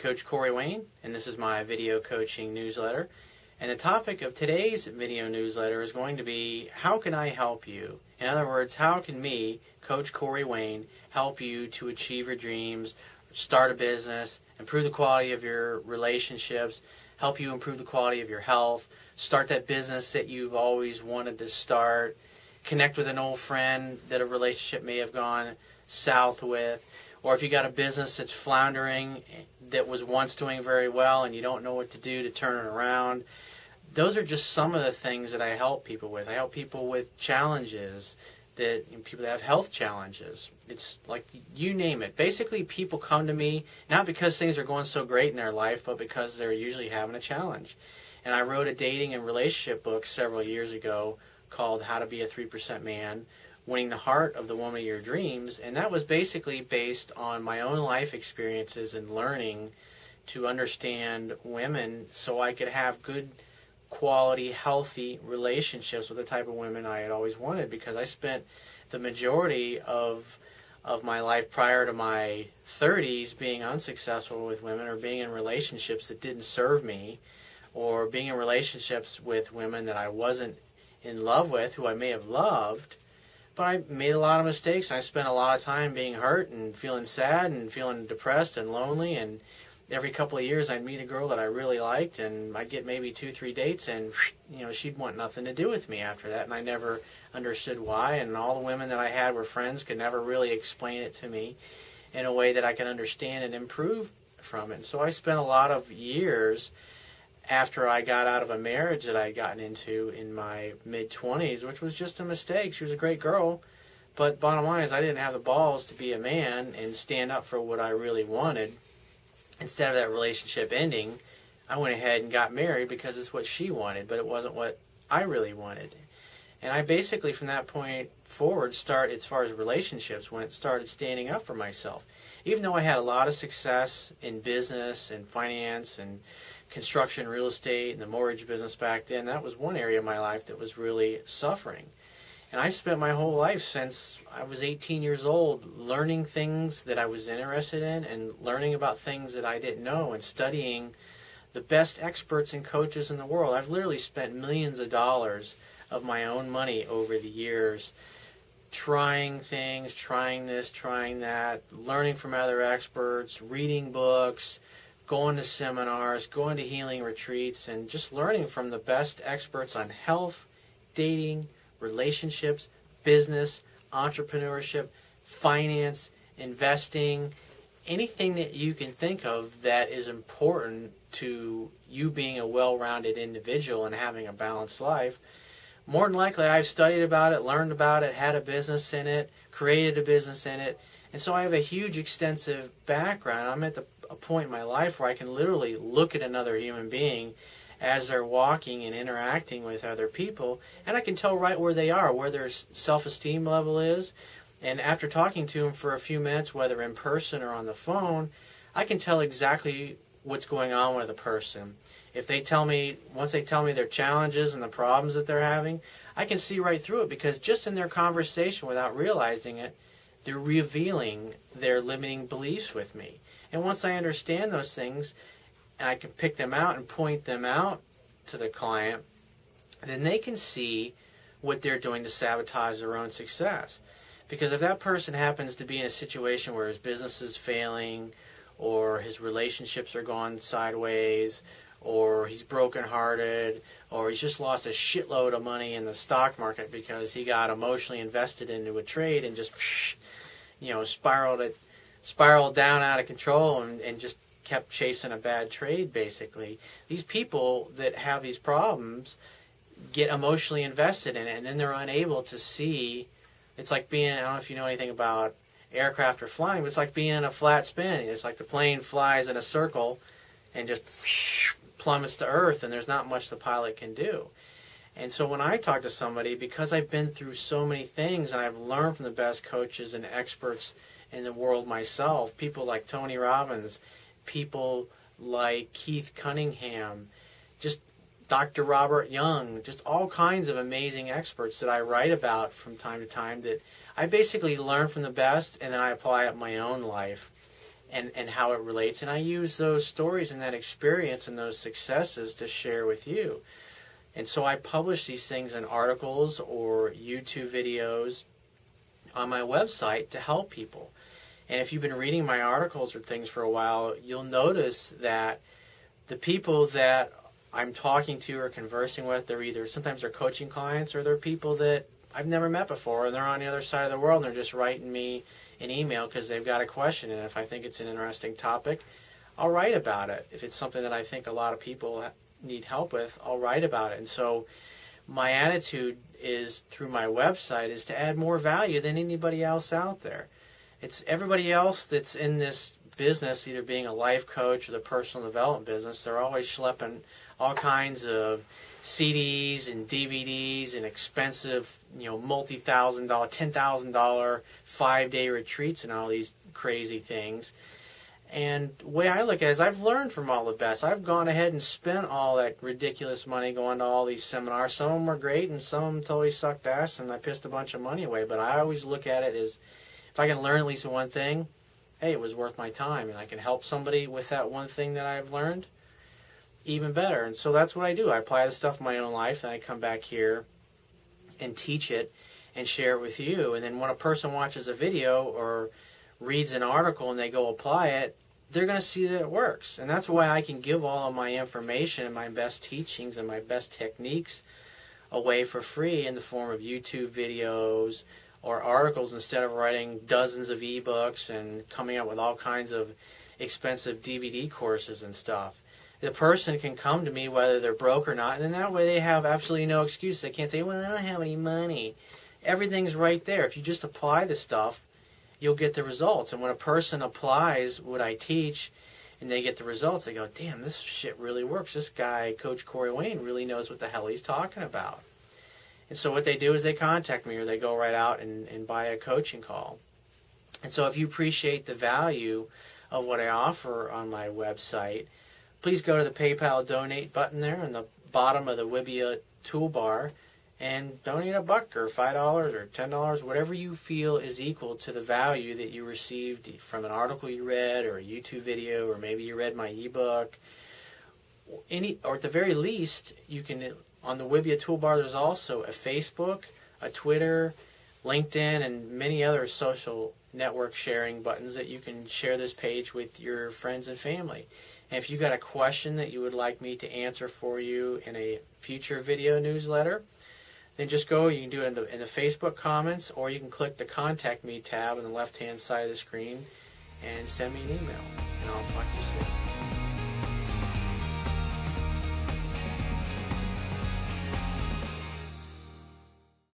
Coach Corey Wayne, and this is my video coaching newsletter. And the topic of today's video newsletter is going to be How can I help you? In other words, how can me, Coach Corey Wayne, help you to achieve your dreams, start a business, improve the quality of your relationships, help you improve the quality of your health, start that business that you've always wanted to start, connect with an old friend that a relationship may have gone south with, or if you got a business that's floundering that was once doing very well and you don't know what to do to turn it around. Those are just some of the things that I help people with. I help people with challenges that you know, people that have health challenges. It's like you name it. Basically, people come to me not because things are going so great in their life, but because they're usually having a challenge. And I wrote a dating and relationship book several years ago called How to Be a 3% Man winning the heart of the woman of your dreams. And that was basically based on my own life experiences and learning to understand women so I could have good quality, healthy relationships with the type of women I had always wanted because I spent the majority of of my life prior to my 30s being unsuccessful with women or being in relationships that didn't serve me or being in relationships with women that I wasn't in love with who I may have loved I made a lot of mistakes. and I spent a lot of time being hurt and feeling sad and feeling depressed and lonely. And every couple of years, I'd meet a girl that I really liked, and I'd get maybe two, three dates, and you know, she'd want nothing to do with me after that. And I never understood why. And all the women that I had were friends, could never really explain it to me in a way that I could understand and improve from it. And so I spent a lot of years after I got out of a marriage that I had gotten into in my mid 20s, which was just a mistake. She was a great girl, but bottom line is I didn't have the balls to be a man and stand up for what I really wanted. Instead of that relationship ending, I went ahead and got married because it's what she wanted, but it wasn't what I really wanted. And I basically, from that point forward, start as far as relationships went, started standing up for myself. Even though I had a lot of success in business and finance and construction, real estate, and the mortgage business back then, that was one area of my life that was really suffering. And I spent my whole life since I was 18 years old learning things that I was interested in and learning about things that I didn't know and studying the best experts and coaches in the world. I've literally spent millions of dollars of my own money over the years trying things, trying this, trying that, learning from other experts, reading books, going to seminars, going to healing retreats, and just learning from the best experts on health, dating, relationships, business, entrepreneurship, finance, investing, anything that you can think of that is important to you being a well rounded individual and having a balanced life. More than likely, I've studied about it, learned about it, had a business in it, created a business in it, and so I have a huge, extensive background. I'm at the a point in my life where I can literally look at another human being as they're walking and interacting with other people, and I can tell right where they are, where their self esteem level is. And after talking to them for a few minutes, whether in person or on the phone, I can tell exactly what's going on with a person. If they tell me, once they tell me their challenges and the problems that they're having, I can see right through it because just in their conversation without realizing it, they're revealing their limiting beliefs with me. And once I understand those things, and I can pick them out and point them out to the client, then they can see what they're doing to sabotage their own success. Because if that person happens to be in a situation where his business is failing, or his relationships are gone sideways, or he's brokenhearted, or he's just lost a shitload of money in the stock market because he got emotionally invested into a trade and just, you know, spiraled it spiraled down out of control and, and just kept chasing a bad trade basically. These people that have these problems get emotionally invested in it and then they're unable to see it's like being i don't know if you know anything about aircraft or flying but it's like being in a flat spin. It's like the plane flies in a circle and just plummets to earth and there's not much the pilot can do and so when i talk to somebody because i've been through so many things and i've learned from the best coaches and experts in the world myself. People like Tony Robbins, people like Keith Cunningham, just Dr. Robert Young, just all kinds of amazing experts that I write about from time to time that I basically learn from the best and then I apply it in my own life. And, and how it relates. And I use those stories and that experience and those successes to share with you. And so I publish these things in articles or YouTube videos on my website to help people. And if you've been reading my articles or things for a while, you'll notice that the people that I'm talking to or conversing with, they're either sometimes they're coaching clients or they're people that I've never met before and they're on the other side of the world and they're just writing me an email because they've got a question. And if I think it's an interesting topic, I'll write about it. If it's something that I think a lot of people need help with, I'll write about it. And so my attitude is through my website is to add more value than anybody else out there. It's everybody else that's in this business, either being a life coach or the personal development business, they're always schlepping all kinds of CDs and DVDs and expensive, you know, multi thousand dollar, ten thousand dollar five day retreats and all these crazy things. And the way I look at it is I've learned from all the best. I've gone ahead and spent all that ridiculous money going to all these seminars. Some of them were great and some of them totally sucked ass and I pissed a bunch of money away. But I always look at it as if I can learn at least one thing, hey, it was worth my time and I can help somebody with that one thing that I've learned, even better. And so that's what I do. I apply the stuff in my own life and I come back here and teach it and share it with you. And then when a person watches a video or reads an article and they go apply it, they're going to see that it works. And that's why I can give all of my information and my best teachings and my best techniques away for free in the form of YouTube videos or articles instead of writing dozens of ebooks and coming up with all kinds of expensive DVD courses and stuff. The person can come to me whether they're broke or not, and then that way they have absolutely no excuse. They can't say, Well, I don't have any money. Everything's right there. If you just apply the stuff, you'll get the results. And when a person applies what I teach and they get the results, they go, damn, this shit really works. This guy, Coach Corey Wayne, really knows what the hell he's talking about. And so what they do is they contact me or they go right out and, and buy a coaching call. And so if you appreciate the value of what I offer on my website, please go to the PayPal donate button there in the bottom of the Wibiya toolbar and donate a buck or five dollars or ten dollars, whatever you feel is equal to the value that you received from an article you read or a YouTube video or maybe you read my ebook. Any or at the very least, you can on the Wibiya toolbar. There's also a Facebook, a Twitter, LinkedIn, and many other social network sharing buttons that you can share this page with your friends and family. And if you got a question that you would like me to answer for you in a future video newsletter then just go, you can do it in the, in the Facebook comments, or you can click the Contact Me tab on the left hand side of the screen and send me an email. And I'll talk to you soon.